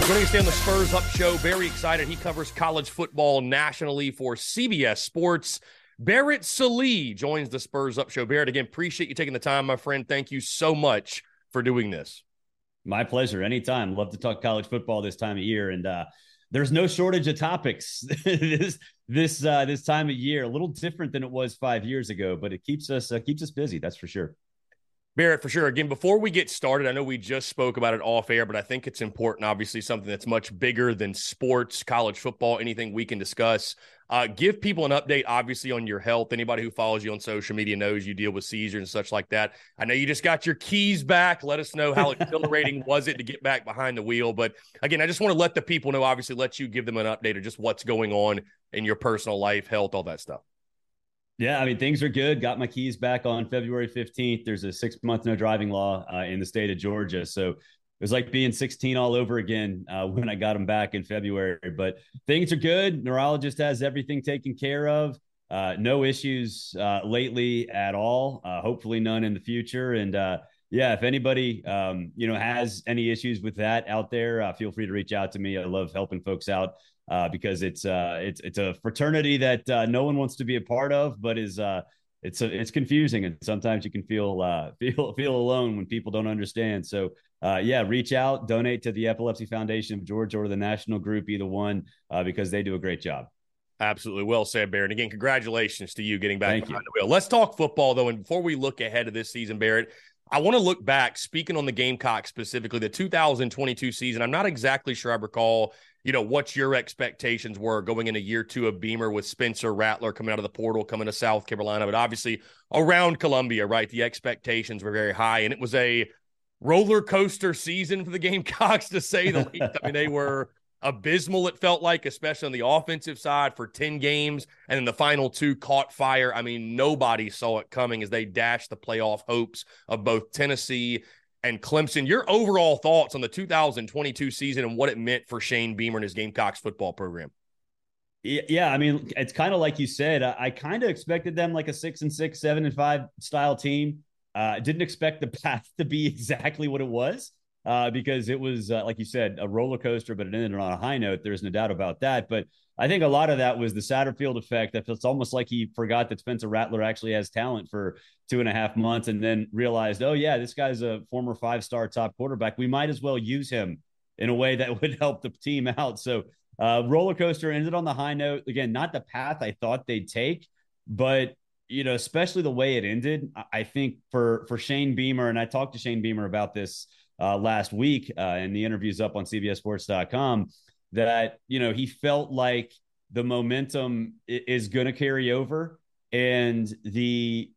Guys, joining us on the Spurs Up Show. Very excited. He covers college football nationally for CBS Sports. Barrett Sallee joins the Spurs Up Show. Barrett, again, appreciate you taking the time, my friend. Thank you so much for doing this. My pleasure. Anytime. Love to talk college football this time of year. And uh, there's no shortage of topics this this uh, this time of year. A little different than it was five years ago, but it keeps us uh, keeps us busy. That's for sure. Barrett, for sure. Again, before we get started, I know we just spoke about it off air, but I think it's important. Obviously, something that's much bigger than sports, college football, anything we can discuss. Uh, give people an update, obviously, on your health. Anybody who follows you on social media knows you deal with seizures and such like that. I know you just got your keys back. Let us know how exhilarating was it to get back behind the wheel. But again, I just want to let the people know, obviously, let you give them an update of just what's going on in your personal life, health, all that stuff. Yeah, I mean things are good. Got my keys back on February 15th. There's a six month no driving law uh, in the state of Georgia, so it was like being 16 all over again uh, when I got them back in February. But things are good. Neurologist has everything taken care of. Uh, no issues uh, lately at all. Uh, hopefully, none in the future. And uh, yeah, if anybody um, you know has any issues with that out there, feel free to reach out to me. I love helping folks out uh, because it's uh, it's it's a fraternity that uh, no one wants to be a part of, but is uh, it's a, it's confusing, and sometimes you can feel uh, feel feel alone when people don't understand. So uh, yeah, reach out, donate to the Epilepsy Foundation of Georgia or the national group, either one, uh, because they do a great job. Absolutely. Well said, Barrett. Again, congratulations to you getting back Thank behind you. the wheel. Let's talk football, though. And before we look ahead of this season, Barrett, I want to look back, speaking on the Gamecock specifically, the 2022 season. I'm not exactly sure I recall, you know, what your expectations were going into year two of Beamer with Spencer Rattler coming out of the portal, coming to South Carolina. But obviously, around Columbia, right, the expectations were very high. And it was a roller coaster season for the Gamecocks, to say the least. I mean, they were abysmal, it felt like, especially on the offensive side for 10 games. And then the final two caught fire. I mean, nobody saw it coming as they dashed the playoff hopes of both Tennessee and Clemson. Your overall thoughts on the 2022 season and what it meant for Shane Beamer and his Gamecocks football program? Yeah, I mean, it's kind of like you said. I, I kind of expected them like a six and six, seven and five style team. Uh, didn't expect the path to be exactly what it was uh, because it was, uh, like you said, a roller coaster, but it ended on a high note. There's no doubt about that. But I think a lot of that was the Satterfield effect. That it's almost like he forgot that Spencer Rattler actually has talent for two and a half months, and then realized, oh yeah, this guy's a former five star top quarterback. We might as well use him in a way that would help the team out. So uh, roller coaster ended on the high note. Again, not the path I thought they'd take, but you know, especially the way it ended. I think for for Shane Beamer, and I talked to Shane Beamer about this uh, last week, uh, and the interview's up on CBSSports.com. That you know he felt like the momentum is going to carry over, and the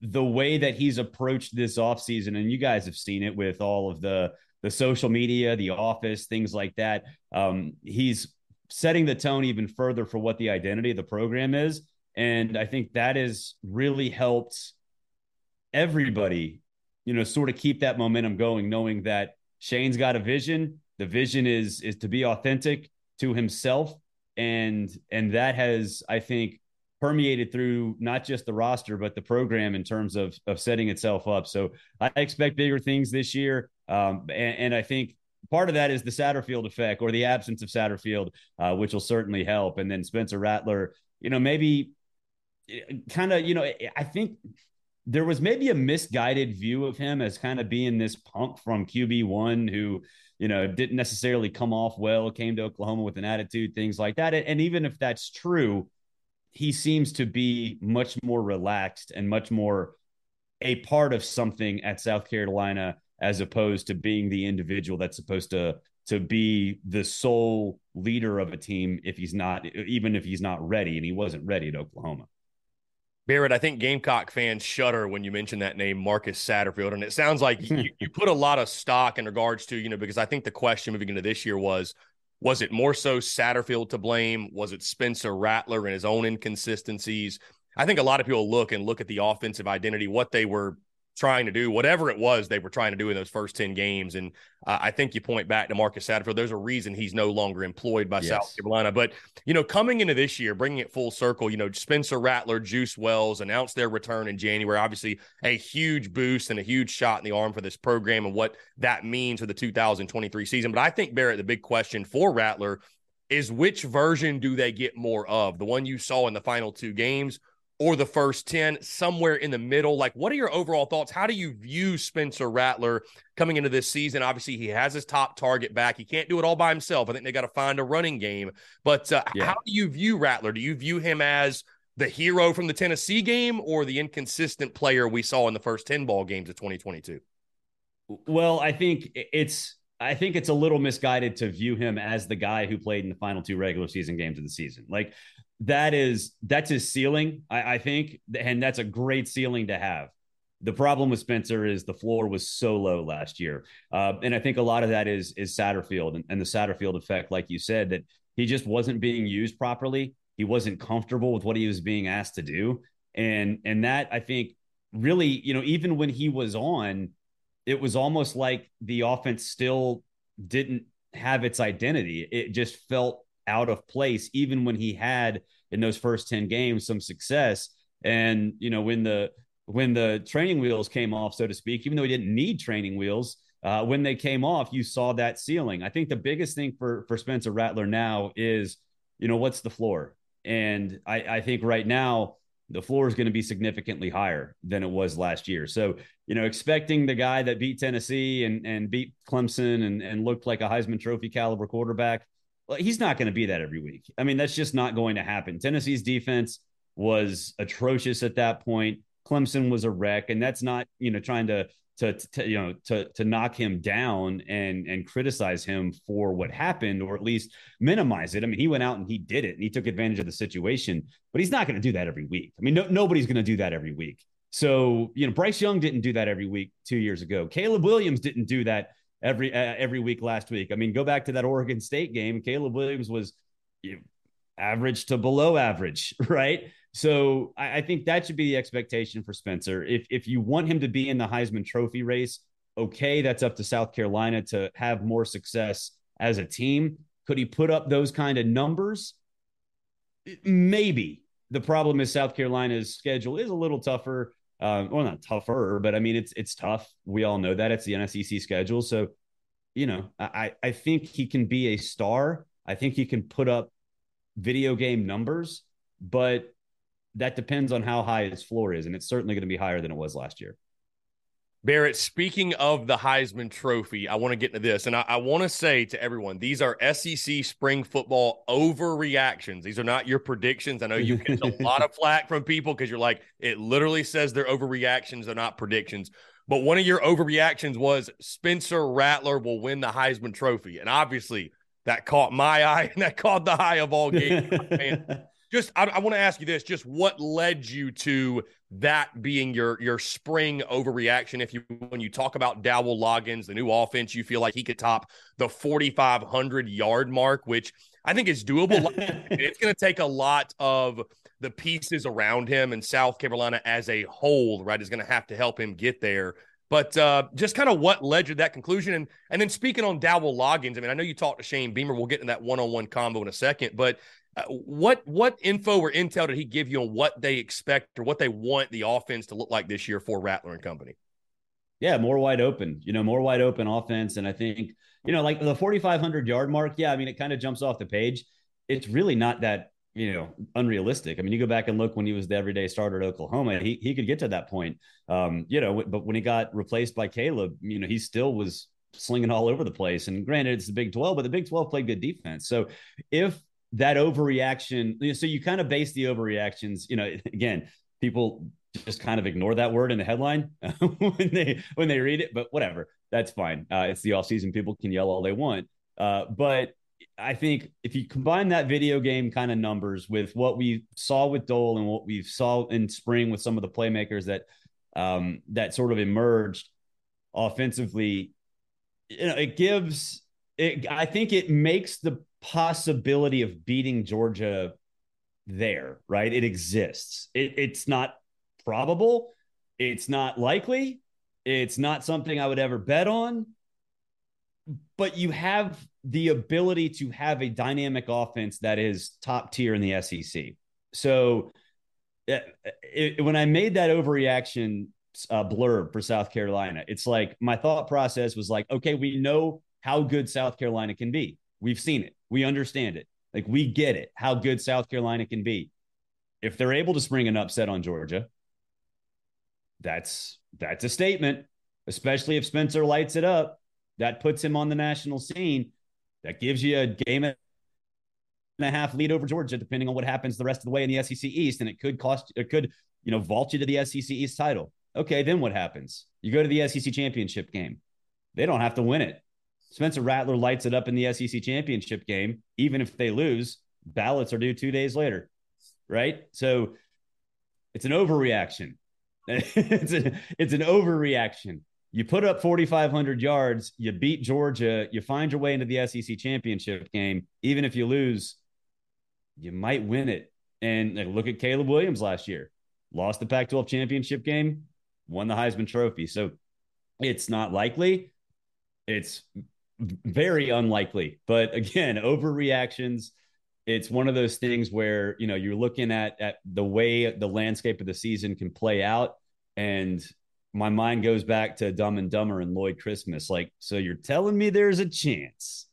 the way that he's approached this offseason, and you guys have seen it with all of the the social media, the office, things like that. Um, he's setting the tone even further for what the identity of the program is. And I think that has really helped everybody, you know, sort of keep that momentum going, knowing that Shane's got a vision. The vision is is to be authentic to himself. And and that has, I think, permeated through not just the roster, but the program in terms of of setting itself up. So I expect bigger things this year. Um, and, and I think part of that is the Satterfield effect or the absence of Satterfield, uh, which will certainly help. And then Spencer Rattler, you know, maybe kind of, you know, I think there was maybe a misguided view of him as kind of being this punk from QB1 who, you know, didn't necessarily come off well, came to Oklahoma with an attitude, things like that. And even if that's true, he seems to be much more relaxed and much more a part of something at South Carolina as opposed to being the individual that's supposed to to be the sole leader of a team if he's not even if he's not ready and he wasn't ready at Oklahoma. Barrett, I think Gamecock fans shudder when you mention that name, Marcus Satterfield. And it sounds like you, you, put a lot of stock in regards to, you know, because I think the question moving into this year was, was it more so Satterfield to blame? Was it Spencer Rattler and his own inconsistencies? I think a lot of people look and look at the offensive identity, what they were trying to do, whatever it was they were trying to do in those first 10 games. And uh, I think you point back to Marcus Satterfield. There's a reason he's no longer employed by yes. South Carolina. But, you know, coming into this year, bringing it full circle, you know, Spencer Rattler, Juice Wells announced their return in January. Obviously, a huge boost and a huge shot in the arm for this program and what that means for the 2023 season. But I think, Barrett, the big question for Rattler is which version do they get more of? The one you saw in the final two games or the first 10, somewhere in the middle? Like, what are your overall thoughts? How do you view Spencer Rattler coming into this season? Obviously, he has his top target back. He can't do it all by himself. I think they got to find a running game. But uh, yeah. how do you view Rattler? Do you view him as the hero from the Tennessee game or the inconsistent player we saw in the first 10 ball games of 2022? Well, I think it's. I think it's a little misguided to view him as the guy who played in the final two regular season games of the season. Like that is that's his ceiling, I, I think, and that's a great ceiling to have. The problem with Spencer is the floor was so low last year, uh, and I think a lot of that is is Satterfield and, and the Satterfield effect, like you said, that he just wasn't being used properly. He wasn't comfortable with what he was being asked to do, and and that I think really, you know, even when he was on, it was almost like the offense still didn't have its identity. It just felt out of place, even when he had in those first 10 games some success. And, you know, when the when the training wheels came off, so to speak, even though he didn't need training wheels, uh, when they came off, you saw that ceiling. I think the biggest thing for for Spencer Rattler now is you know, what's the floor? And I, I think right now the floor is going to be significantly higher than it was last year. So, you know, expecting the guy that beat Tennessee and, and beat Clemson and, and looked like a Heisman Trophy caliber quarterback, he's not going to be that every week. I mean, that's just not going to happen. Tennessee's defense was atrocious at that point. Clemson was a wreck, and that's not you know trying to to, to, you know to to knock him down and and criticize him for what happened or at least minimize it. I mean, he went out and he did it and he took advantage of the situation, but he's not going to do that every week. I mean, no, nobody's going to do that every week. So you know, Bryce Young didn't do that every week two years ago. Caleb Williams didn't do that every uh, every week last week. I mean, go back to that Oregon State game. Caleb Williams was average to below average, right? So I, I, think that should be the expectation for Spencer. If if you want him to be in the Heisman Trophy race, okay, that's up to South Carolina to have more success as a team. Could he put up those kind of numbers? Maybe. The problem is South Carolina's schedule is a little tougher. Um, well, not tougher, but I mean it's it's tough. We all know that it's the NSEC schedule. So, you know, I I think he can be a star. I think he can put up video game numbers, but that depends on how high his floor is, and it's certainly going to be higher than it was last year. Barrett, speaking of the Heisman Trophy, I want to get into this. And I, I, want to say to everyone, these are SEC spring football overreactions. These are not your predictions. I know you get a lot of flack from people because you're like, it literally says they're overreactions, they're not predictions. But one of your overreactions was Spencer Rattler will win the Heisman Trophy. And obviously, that caught my eye and that caught the eye of all games just I, I want to ask you this: just what led you to that being your your spring overreaction? If you when you talk about Dowell Loggains, the new offense, you feel like he could top the 4,500 yard mark, which I think is doable. it's going to take a lot of the pieces around him, and South Carolina as a whole, right, is going to have to help him get there. But uh, just kind of what led you to that conclusion, and and then speaking on Dowell Loggains, I mean, I know you talked to Shane Beamer. We'll get in that one on one combo in a second, but what what info or intel did he give you on what they expect or what they want the offense to look like this year for Rattler and company? Yeah, more wide open. You know, more wide open offense, and I think you know, like the 4,500 yard mark. Yeah, I mean, it kind of jumps off the page. It's really not that you know unrealistic. I mean, you go back and look when he was the everyday starter at Oklahoma, he he could get to that point. Um, you know, but when he got replaced by Caleb, you know, he still was slinging all over the place. And granted, it's the Big 12, but the Big 12 played good defense. So if that overreaction. So you kind of base the overreactions. You know, again, people just kind of ignore that word in the headline when they when they read it. But whatever, that's fine. Uh, it's the off season. People can yell all they want. Uh, but I think if you combine that video game kind of numbers with what we saw with Dowell and what we saw in spring with some of the playmakers that um, that sort of emerged offensively, you know, it gives it. I think it makes the possibility of beating Georgia there, right? It exists. It, it's not probable. It's not likely. It's not something I would ever bet on. But you have the ability to have a dynamic offense that is top tier in the SEC. So it, it, when I made that overreaction uh, blurb for South Carolina, it's like my thought process was like, okay, we know how good South Carolina can be. We've seen it. We understand it. Like we get it, how good South Carolina can be. If they're able to spring an upset on Georgia, that's that's a statement, especially if Spencer lights it up. That puts him on the national scene. That gives you a game and a half lead over Georgia, depending on what happens the rest of the way in the SEC East. And it could cost, it could, you know, vault you to the SEC East title. Okay, then what happens? You go to the SEC championship game. They don't have to win it. Spencer Rattler lights it up in the SEC championship game. Even if they lose, ballots are due two days later, right? So it's an overreaction. it's, a, it's an overreaction. You put up 4,500 yards, you beat Georgia, you find your way into the SEC championship game. Even if you lose, you might win it. And like, look at Caleb Williams last year, lost the Pac 12 championship game, won the Heisman Trophy. So it's not likely. It's very unlikely. But again, overreactions. It's one of those things where you know you're looking at at the way the landscape of the season can play out, and my mind goes back to Dumb and Dumber and Lloyd Christmas. Like, so you're telling me there's a chance,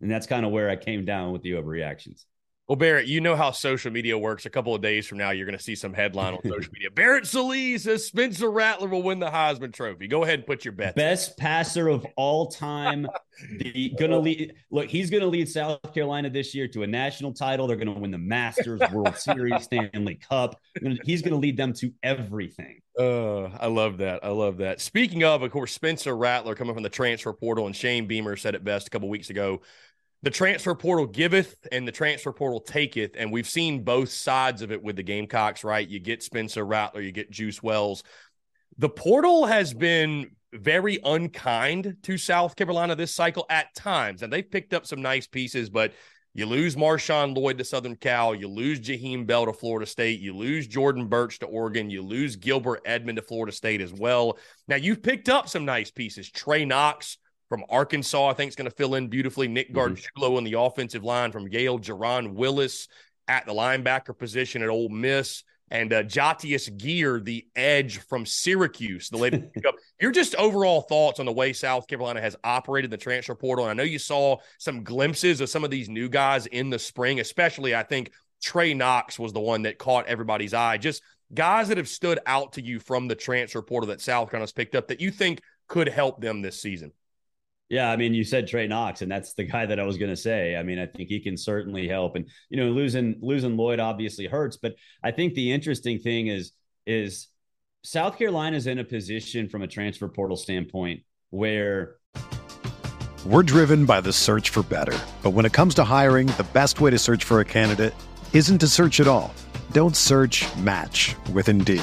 and that's kind of where I came down with the overreactions. Well, Barrett, you know how social media works. A couple of days from now, you're going to see some headline on social media. Barrett Sallee says Spencer Rattler will win the Heisman Trophy. Go ahead and put your bet. Best passer of all time. the gonna lead. Look, he's going to lead South Carolina this year to a national title. They're going to win the Masters, World Series, Stanley Cup. He's going to lead them to everything. Uh, I love that. I love that. Speaking of, of course, Spencer Rattler coming from the transfer portal, and Shane Beamer said it best a couple weeks ago the transfer portal giveth and the transfer portal taketh. And we've seen both sides of it with the Gamecocks, right? You get Spencer Rattler, you get Juice Wells. The portal has been very unkind to South Carolina this cycle at times. And they've picked up some nice pieces, but you lose Marshawn Lloyd to Southern Cal, you lose Jaheim Bell to Florida State, you lose Jordan Burch to Oregon, you lose Gilbert Edmond to Florida State as well. Now you've picked up some nice pieces. Trey Knox from Arkansas, I think is going to fill in beautifully. Nick mm-hmm. Gargiulo on the offensive line from Yale, Jerron Willis at the linebacker position at Ole Miss, and uh, Jatius Geer, the edge from Syracuse, the latest pickup. Your just overall thoughts on the way South Carolina has operated the transfer portal. And I know you saw some glimpses of some of these new guys in the spring, especially I think Trey Knox was the one that caught everybody's eye. Just guys that have stood out to you from the transfer portal that South Carolina's picked up that you think could help them this season. Yeah, I mean, you said Trey Knox, and that's the guy that I was going to say. I mean, I think he can certainly help, and you know, losing losing Lloyd obviously hurts, but I think the interesting thing is is South Carolina is in a position from a transfer portal standpoint where we're driven by the search for better, but when it comes to hiring, the best way to search for a candidate isn't to search at all. Don't search. Match with Indeed.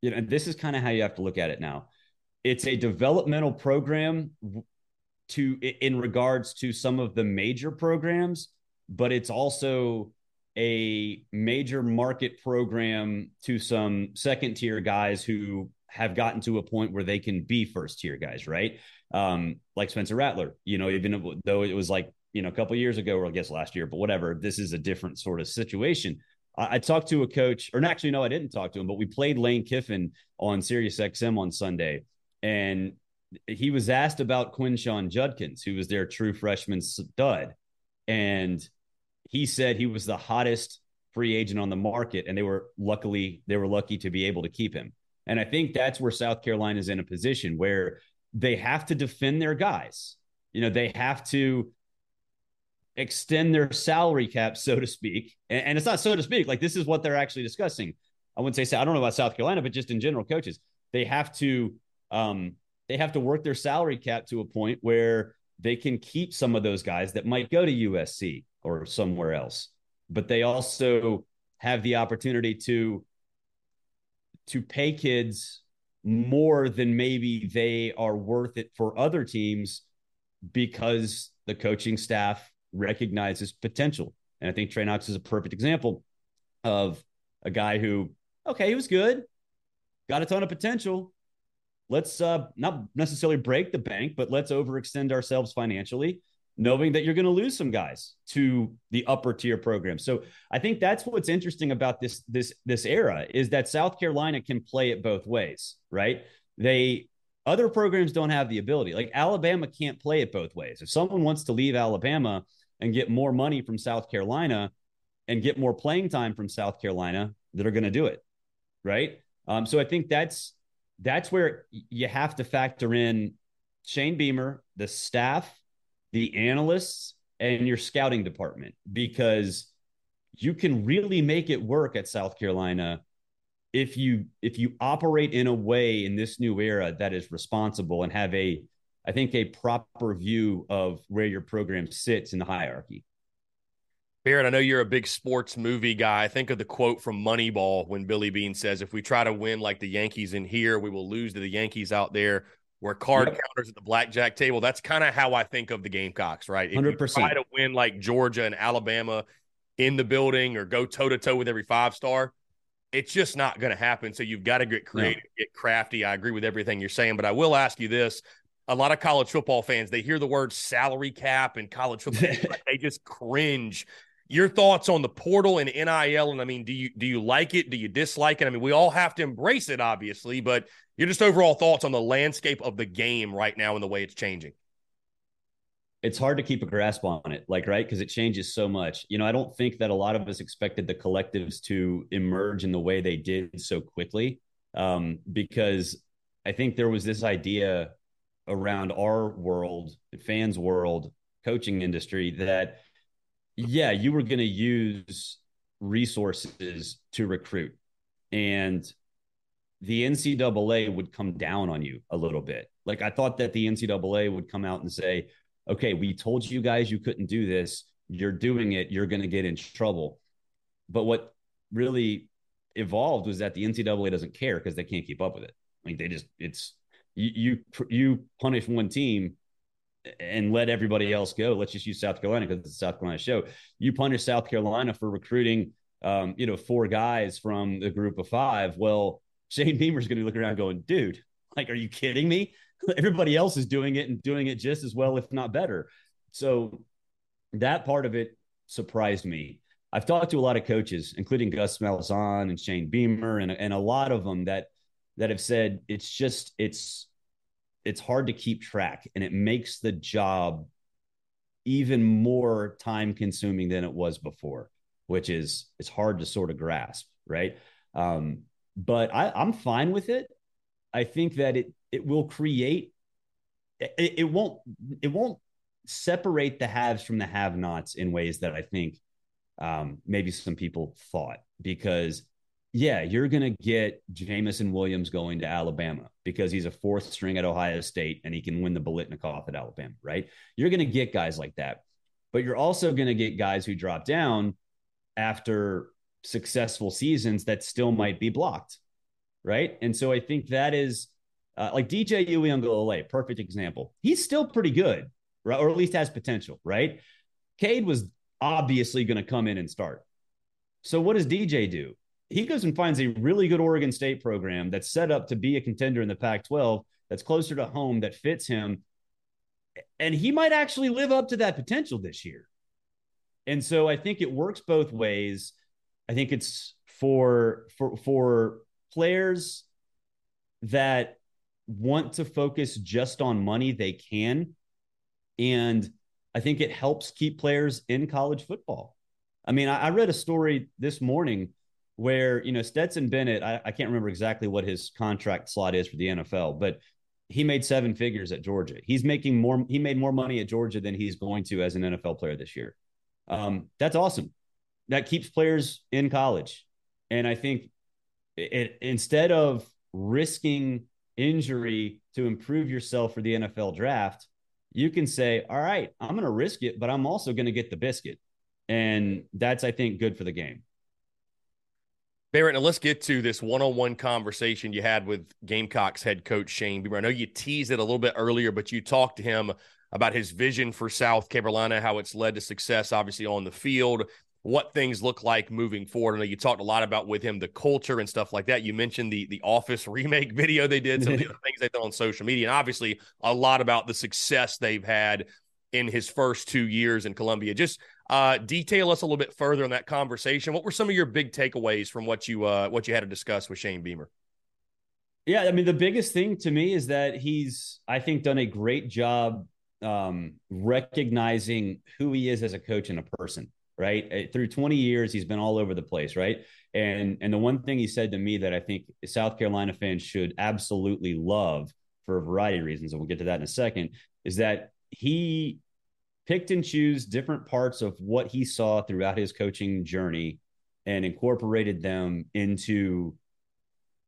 you know, and this is kind of how you have to look at it now. It's a developmental program to in regards to some of the major programs, but it's also a major market program to some second tier guys who have gotten to a point where they can be first tier guys, right? Um, like Spencer Rattler, you know, even though it was like, you know, a couple years ago, or I guess last year, but whatever, this is a different sort of situation. I, talked to a coach, or actually, no, I didn't talk to him, but we played Lane Kiffin on Sirius XM on Sunday. And he was asked about Quinshon Judkins, who was their true freshman stud. And he said he was the hottest free agent on the market. And they were luckily, they were lucky to be able to keep him. And I think that's where South Carolina is in a position where they have to defend their guys. You know, they have to extend their salary cap, so to speak. And, and, it's not so to speak, like this is what they're actually discussing. I wouldn't say, I don't know about South Carolina, but just in general, coaches, they have to, um, they have to work their salary cap to a point where they can keep some of those guys that might go to USC or somewhere else, but they also have the opportunity to, to pay kids more than maybe they are worth it for other teams because the coaching staff recognizes potential. And I think Trey Knox is a perfect example of a guy who, okay, he was good, got a ton of potential. Let's uh, not necessarily break the bank, but let's overextend ourselves financially. knowing that you're going to lose some guys to the upper tier program. So I think that's what's interesting about this this this era is that South Carolina can play it both ways, right? They other programs don't have the ability. Like Alabama can't play it both ways. If someone wants to leave Alabama and get more money from South Carolina and get more playing time from South Carolina, that are going to do it, right? Um, so I think that's that's where you have to factor in Shane Beamer, the staff, the analysts, and your scouting department because you can really make it work at South Carolina if you if you operate in a way in this new era that is responsible and have a I think a proper view of where your program sits in the hierarchy. Barrett, I know you're a big sports movie guy. I think of the quote from Moneyball when Billy Beane says, If we try to win like the Yankees in here, we will lose to the Yankees out there. Where card yep. counters at the blackjack table. That's kind of how I think of the Gamecocks, right? Hundred percent. Try to win like Georgia and Alabama in the building, or go toe to toe with every five star. It's just not going to happen. So you've got to get creative, no. get crafty. I agree with everything you're saying, but I will ask you this: a lot of college football fans they hear the word salary cap and college football, they just cringe your thoughts on the portal and NIL, and I mean, do you do you like it? Do you dislike it? I mean, we all have to embrace it, obviously, but your just overall thoughts on the landscape of the game right now and the way it's changing. It's hard to keep a grasp on it, like right, because it changes so much. You know, I don't think that a lot of us expected the collectives to emerge in the way they did so quickly, um, because I think there was this idea around our world, fans' world, coaching industry that yeah, you were going to use resources to recruit. And the NCAA would come down on you a little bit. Like I thought that the NCAA would come out and say, okay, we told you guys you couldn't do this. You're doing it. You're going to get in trouble. But what really evolved was that the NCAA doesn't care because they can't keep up with it. Like they just, it's, you, you, punish one team and let everybody else go. Let's just use South Carolina because it's South Carolina show. You punish South Carolina for recruiting, um, you know, four guys from the group of five. Well, Shane Beamer's going to look around going, dude, like, are you kidding me? Everybody else is doing it and doing it just as well, if not better. So that part of it surprised me. I've talked to a lot of coaches, including Gus Malzahn and Shane Beamer, and, and a lot of them that that have said it's just it's it's hard to keep track and it makes the job even more time consuming than it was before which is it's hard to sort of grasp right? Um, but I, i'm fine with it. I think that it it will create it, it won't it won't separate the haves from the have nots in ways that i think um, maybe some people thought because yeah, you're going to get Jameson Williams going to Alabama because he's a fourth string at Ohio State and he can win the Biletnikoff at Alabama, right? You're going to get guys like that. But you're also going to get guys who drop down after successful seasons that still might be blocked, right? And so I think that is uh, like DJ Uiagalelei, perfect example. He's still pretty good, right? Or at least has potential, right? Cade was obviously going to come in and start. So what does DJ do? He goes and finds a really good Oregon State program that's set up to be a contender in the Pac 12, that's closer to home, that fits him. And he might actually live up to that potential this year. And so I think it works both ways. I think it's for for for players that want to focus just on money, they can. And I think it helps keep players in college football. I mean, I, I read a story this morning where you know Stetson Bennett, I, I, can't remember exactly what his contract slot is for the NFL, but he made seven figures at Georgia. He's making more. He made more money at Georgia than he's going to as an NFL player this year. Um, that's awesome. That keeps players in college, and I think it, instead of risking injury to improve yourself for the NFL draft, you can say, "All right, I'm going to risk it, but I'm also going to get the biscuit," and that's I think good for the game. Barrett, now let's get to this one-on-one conversation you had with Gamecocks head coach Shane Beamer. I know you teased it a little bit earlier, but you talked to him about his vision for South Carolina, how it's led to success, obviously on the field, what things look like moving forward. I know you talked a lot about with him the culture and stuff like that. You mentioned the the Office remake video they did, some of the things they did on social media, and obviously a lot about the success they've had in his first two years in Columbia. Just uh, detail us a little bit further on that conversation. What were some of your big takeaways from what you uh, what you had to discuss with Shane Beamer? Yeah, I mean, the biggest thing to me is that he's, I think, done a great job um, recognizing who he is as a coach and a person. Right uh, through 20 years, he's been all over the place. Right, and and the one thing he said to me that I think South Carolina fans should absolutely love for a variety of reasons, and we'll get to that in a second, is that he picked and choose different parts of what he saw throughout his coaching journey and incorporated them into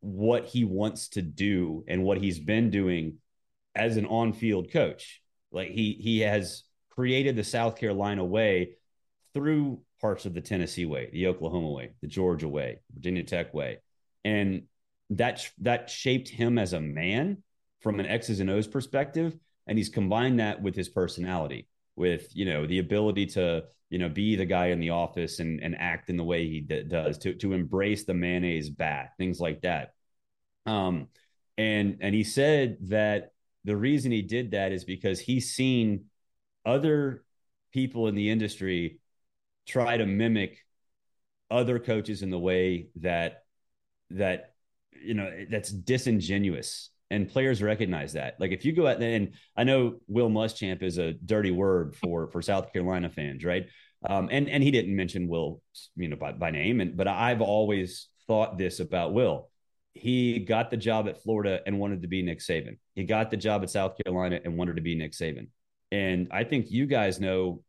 what he wants to do and what he's been doing as an on-field coach. Like he he has created the South Carolina way through parts of the Tennessee way, the Oklahoma way, the Georgia way, Virginia Tech way. And that that shaped him as a man from an X's and O's perspective and he's combined that with his personality with you know the ability to you know be the guy in the office and and act in the way he d- does to to embrace the mayonnaise bat things like that. Um and and he said that the reason he did that is because he's seen other people in the industry try to mimic other coaches in the way that that you know that's disingenuous and players recognize that. Like if you go out there, and I know Will Muschamp is a dirty word for for South Carolina fans, right? Um, and and he didn't mention Will, you know, by, by name, and but I've always thought this about Will. He got the job at Florida and wanted to be Nick Saban. He got the job at South Carolina and wanted to be Nick Saban. And I think you guys know,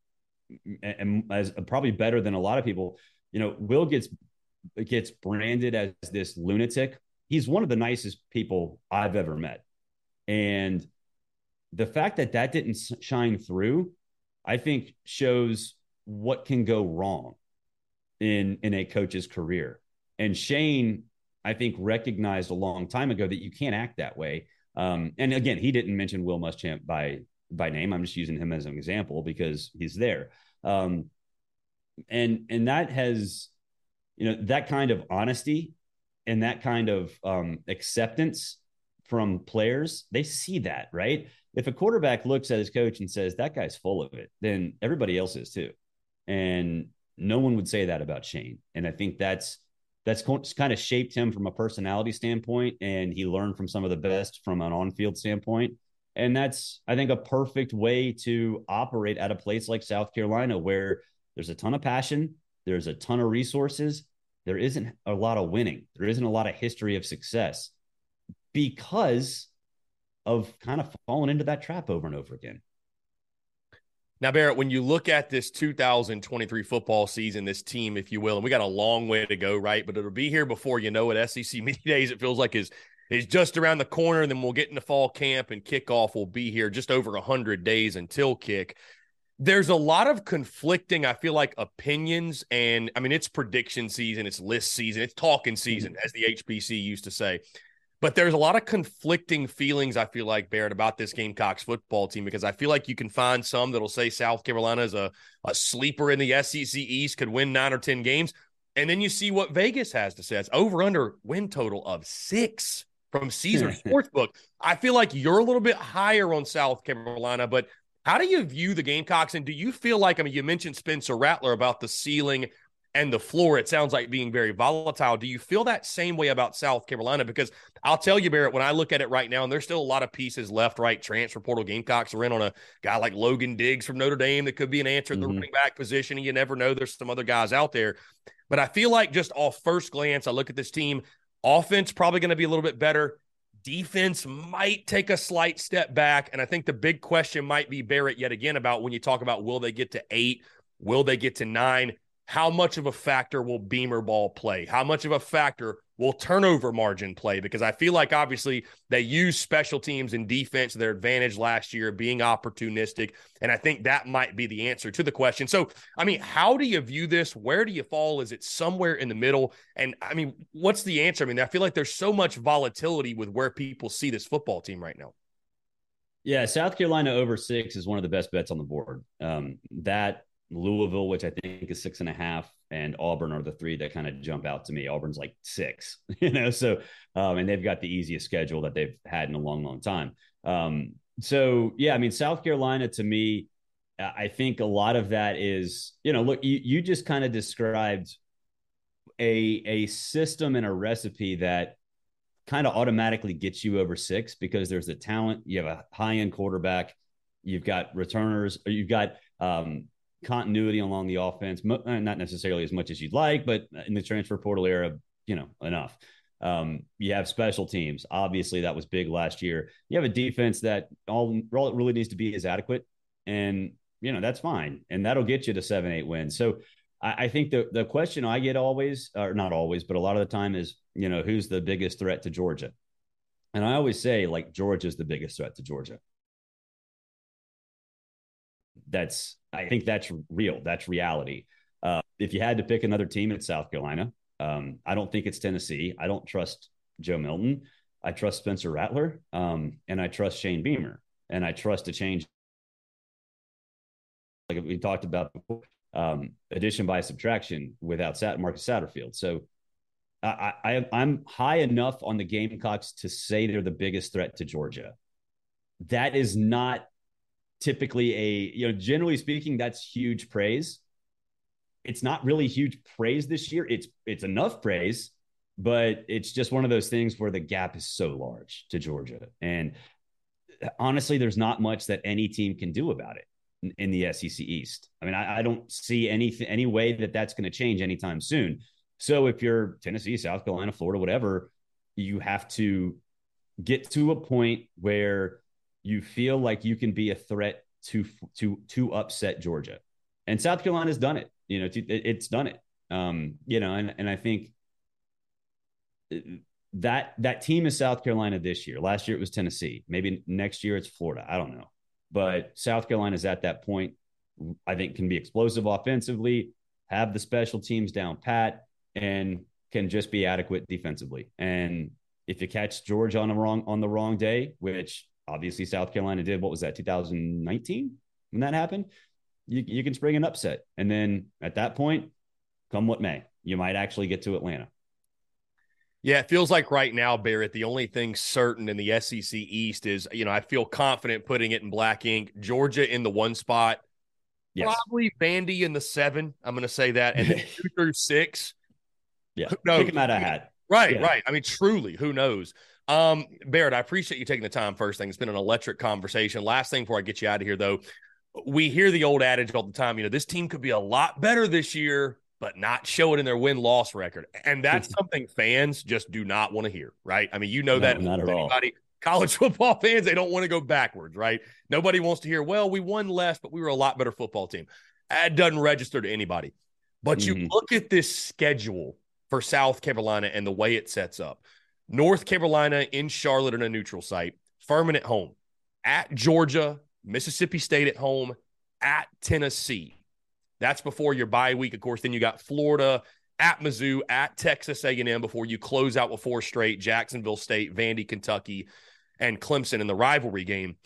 and as probably better than a lot of people, you know, Will gets gets branded as this lunatic he's one of the nicest people I've ever met. And the fact that that didn't shine through, I think shows what can go wrong in in a coach's career. And Shane, I think, recognized a long time ago that you can't act that way. Um, and again, he didn't mention Will Muschamp by by name. I'm just using him as an example because he's there. Um, and and that has, you know, that kind of honesty and that kind of um, acceptance from players, they see that, right? If a quarterback looks at his coach and says, that guy's full of it, then everybody else is too. And no one would say that about Shane. And I think that's, that's kind of shaped him from a personality standpoint. And he learned from some of the best from an on field standpoint. And that's, I think, a perfect way to operate at a place like South Carolina where there's a ton of passion, there's a ton of resources, there isn't a lot of winning. There isn't a lot of history of success because of kind of falling into that trap over and over again. Now, Barrett, when you look at this 2023 football season, this team, if you will, and we got a long way to go, right? But it'll be here before you know it. SEC Media Days, it feels like is is just around the corner, and then we'll get into fall camp and kickoff will be here just over 100 days until kick there's a lot of conflicting, I feel like, opinions. And I mean, it's prediction season, it's list season, it's talking season, mm-hmm. as the HBC used to say. But there's a lot of conflicting feelings, I feel like, Barrett, about this Gamecocks football team because I feel like you can find some that'll say South Carolina is a, a sleeper in the SEC East, could win nine or 10 games. And then you see what Vegas has to say. It's over under win total of six from Caesar Sportsbook. I feel like you're a little bit higher on South Carolina, but how do you view the Gamecocks? And do you feel like, I mean, you mentioned Spencer Rattler about the ceiling and the floor. It sounds like being very volatile. Do you feel that same way about South Carolina? Because I'll tell you, Barrett, when I look at it right now, and there's still a lot of pieces left, right? Transfer portal Gamecocks are in on a guy like Logan Diggs from Notre Dame that could be an answer in the mm-hmm. running back position. And you never know. There's some other guys out there. But I feel like just off first glance, I look at this team. Offense probably going to be a little bit better defense might take a slight step back. And I think the big question might be Barrett yet again about when you talk about will they get to eight? Will they get to nine? How much of a factor will Beamer ball play? How much of a factor will turnover margin play because I feel like obviously they used special teams and defense their advantage last year, being opportunistic. And I think that might be the answer to the question. So, I mean, how do you view this? Where do you fall? Is it somewhere in the middle? And I mean, what's the answer? I mean, I feel like there's so much volatility with where people see this football team right now. Yeah, South Carolina over six is one of the best bets on the board. Um, that Louisville, which I think is six and a half, and Auburn are the three that kind of jump out to me. Auburn's like six, you know, so um, and they've got the easiest schedule that they've had in a long, long time. Um, so yeah, I mean, South Carolina to me, I think a lot of that is, you know, look, you, you just kind of described a a system and a recipe that kind of automatically gets you over six because there's the talent. You have a high end quarterback. You've got returners. Or you've got um, continuity along the offense. Uh, not necessarily as much as you'd like, but in the transfer portal era, you know, enough. Um, you have special teams. Obviously, that was big last year. You have a defense that all, all it really needs to be is adequate, and you know that's fine, and that'll get you to seven, eight wins. So I, I think the the question I get always, or not always, but a lot of the time is, you know, who's the biggest threat to Georgia? And I always say like Georgia's the biggest threat to Georgia. That's I think that's real. That's reality. Uh, if you had to pick another team, it's South Carolina. Um, I don't think it's Tennessee. I don't trust Joe Milton. I trust Spencer Rattler, um, and I trust Shane Beamer, and I trust to change. Like we talked about before, um, addition by subtraction without Sat- Marcus Satterfield. So I, I, I'm high enough on the Gamecocks to say they're the biggest threat to Georgia. That is not typically a you know generally speaking that's huge praise it's not really huge praise this year. It's it's enough praise, but it's just one of those things where the gap is so large to Georgia. And honestly, there's not much that any team can do about it in, the SEC East. I mean, I, I don't see anything any way that that's going to change anytime soon. So if you're Tennessee, South Carolina, Florida, whatever, you have to get to a point where you feel like you can be a threat to to to upset Georgia. And South Carolina's done it. You know, it's done it. Um, you know, and and I think that that team is South Carolina this year. Last year it was Tennessee. Maybe next year it's Florida. I don't know. But South Carolina is at that point. I think can be explosive offensively, have the special teams down pat, and can just be adequate defensively. And if you catch George on the wrong on the wrong day, which obviously South Carolina did, what was that 2019 when that happened? you, you can spring an upset. And then at that point, come what may, you might actually get to Atlanta. Yeah, it feels like right now, Barrett, the only thing certain in the SEC East is, you know, I feel confident putting it in black ink. Georgia in the one spot, yes. probably Vandy in the seven. I'm going to say that. And then two through six. Yeah. No, Pick him out of hat. Right, yeah. right. I mean, truly, who knows? Um, Barrett, I appreciate you taking the time. First thing, it's been an electric conversation. Last thing before I get you out of here, though, we hear the old adage all the time, you know, this team could be a lot better this year, but not show it in their win loss record. And that's something fans just do not want to hear, right? I mean, you know no, that not at anybody. all. College football fans, they don't want to go backwards, right? Nobody wants to hear, well, we won less, but we were a lot better football team. That doesn't register to anybody. But mm-hmm. you look at this schedule for South Carolina and the way it sets up. North Carolina in Charlotte in a neutral site, Furman at home, at Georgia, Mississippi State at home, at Tennessee. That's before your bye week. Of course, then you got Florida at Mizzou, at Texas A&M before you close out with four straight, Jacksonville State, Vandy, Kentucky, and Clemson in the rivalry game.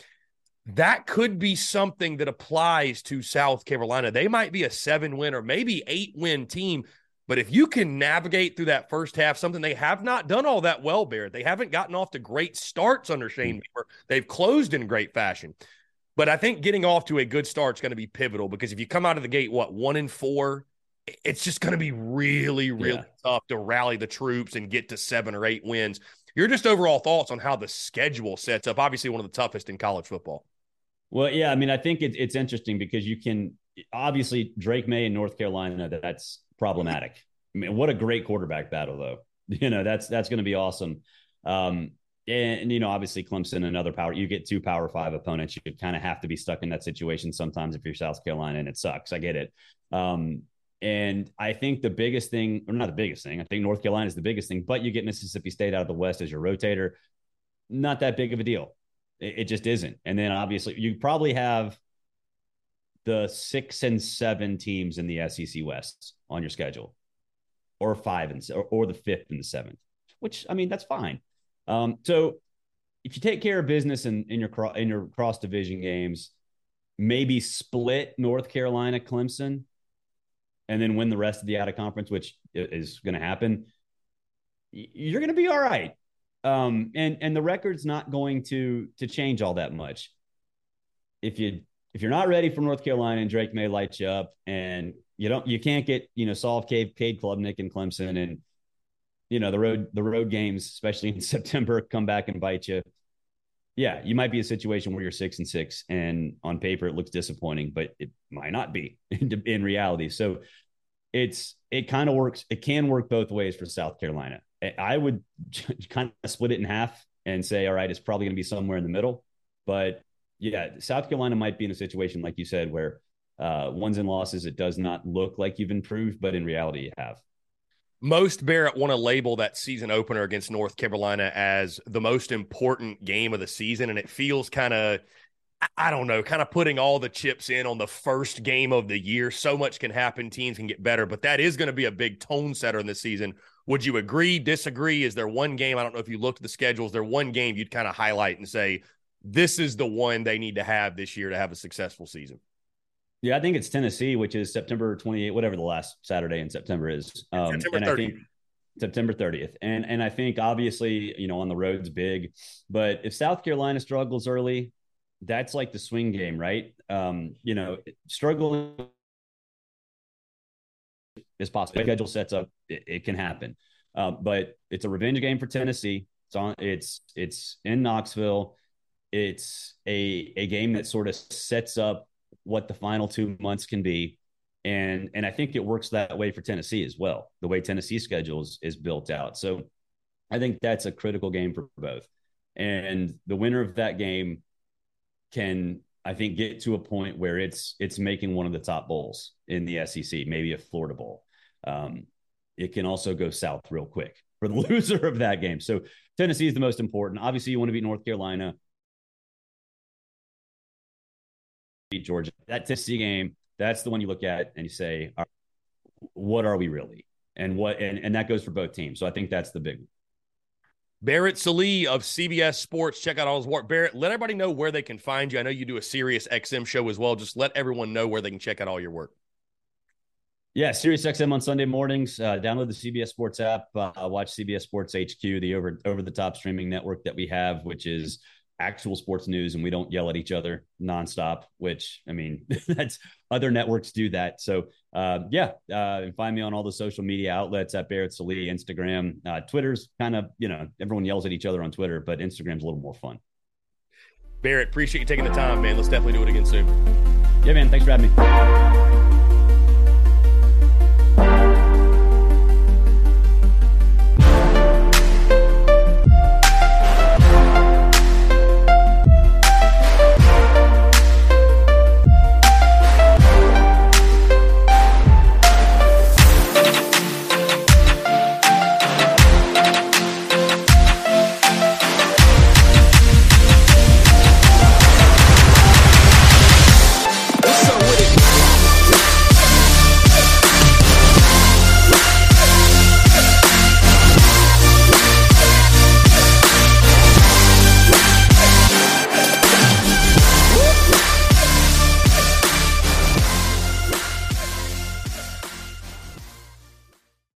That could be something that applies to South Carolina. They might be a seven win or maybe eight win team but if you can navigate through that first half, something they have not done all that well, Barrett, they haven't gotten off to great starts under Shane mm-hmm. Beamer. They've closed in great fashion. But I think getting off to a good start is going to be pivotal because if you come out of the gate, what, one and four, it's just going to be really, really yeah. tough to rally the troops and get to seven or eight wins. Your just overall thoughts on how the schedule sets up? Obviously, one of the toughest in college football. Well, yeah, I mean, I think it, it's interesting because you can obviously Drake Maye in North Carolina. That's problematic. I mean, what a great quarterback battle, though. You know, that's that's going to be awesome. Um, and you know, obviously Clemson, another power. You get two Power Five opponents. You kind of have to be stuck in that situation sometimes if you're South Carolina, and it sucks. I get it. Um, and I think the biggest thing, or not the biggest thing, I think North Carolina is the biggest thing. But you get Mississippi State out of the West as your rotator. Not that big of a deal. It, it just isn't. And then obviously you probably have the six and seven teams in the SEC West on your schedule, or five and or, or the fifth and the seventh. Which I mean, that's fine. Um, so if you take care of business in, in your in your cross division games, maybe split North Carolina, Clemson, and then win the rest of the out of conference, which is going to happen. You're going to be all right. Um, and and the record's not going to to change all that much. If you if you're not ready for North Carolina and Drake Maye light you up, and you don't, you can't get you know Saul Cade, Cade Klubnik, and Clemson, and you know the road the road games, especially in September, come back and bite you. Yeah, you might be a situation where you're six and six, and on paper it looks disappointing, but it might not be in reality. So it's it kind of works. It can work both ways for South Carolina. I would kind of split it in half and say, all right, it's probably going to be somewhere in the middle. But yeah, South Carolina might be in a situation like you said where uh, ones and losses, it does not look like you've improved, but in reality, you have. Most Barrett want to label that season opener against North Carolina as the most important game of the season, and it feels kind of I don't know, kind of putting all the chips in on the first game of the year. So much can happen. Teams can get better, but that is going to be a big tone setter in the season. Would you agree, disagree? Is there one game? I don't know if you looked at the schedules. There one game you'd kind of highlight and say, this is the one they need to have this year to have a successful season? Yeah, I think it's Tennessee, which is September 28, whatever the last Saturday in September is. Um, September 30th. I think September 30th. And and I think obviously, you know, on the road's big, but if South Carolina struggles early, that's like the swing game, right? Um, you know, struggling is possible. schedule sets up, it, it can happen. Um, but it's a revenge game for Tennessee. It's on. It's it's in Knoxville. It's a a game that sort of sets up what the final two months can be, and and I think it works that way for Tennessee as well. The way Tennessee schedules is built out, so I think that's a critical game for both. And the winner of that game can I think get to a point where it's it's making one of the top bowls in the SEC, maybe a Florida bowl. Um, it can also go south real quick for the loser of that game. So Tennessee is the most important. Obviously, you want to beat North Carolina, beat Georgia. That Tennessee game, that's the one you look at and you say, what are we really? And what and, and that goes for both teams. So I think that's the big one. Barrett Sallee of CBS Sports. Check out all his work. Barrett, let everybody know where they can find you. I know you do a Sirius XM show as well. Just let everyone know where they can check out all your work. Yeah, Sirius XM on Sunday mornings. Uh, download the CBS Sports app. Uh, watch CBS Sports HQ, the over over the top streaming network that we have, which is actual sports news and we don't yell at each other nonstop, which I mean, that's other networks do that. So, uh, yeah, uh, find me on all the social media outlets at Barrett Sallee, Instagram, uh, Twitter's kind of, you know, everyone yells at each other on Twitter, but Instagram's a little more fun. Barrett, appreciate you taking the time, man. Let's definitely do it again soon. Yeah, man. Thanks for having me.